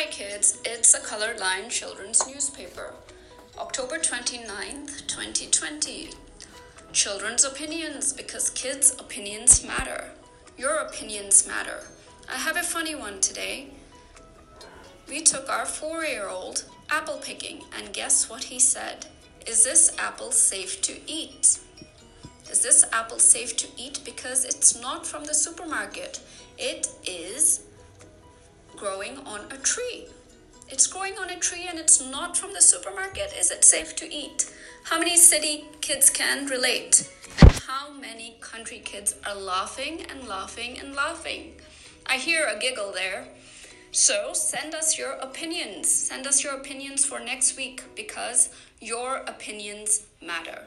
Hi, kids. It's a colored line children's newspaper. October 29th, 2020. Children's opinions because kids' opinions matter. Your opinions matter. I have a funny one today. We took our four year old apple picking, and guess what he said? Is this apple safe to eat? Is this apple safe to eat? Because it's not from the supermarket. It is growing on a tree. It's growing on a tree and it's not from the supermarket. Is it safe to eat? How many city kids can relate? How many country kids are laughing and laughing and laughing? I hear a giggle there. So send us your opinions. Send us your opinions for next week because your opinions matter.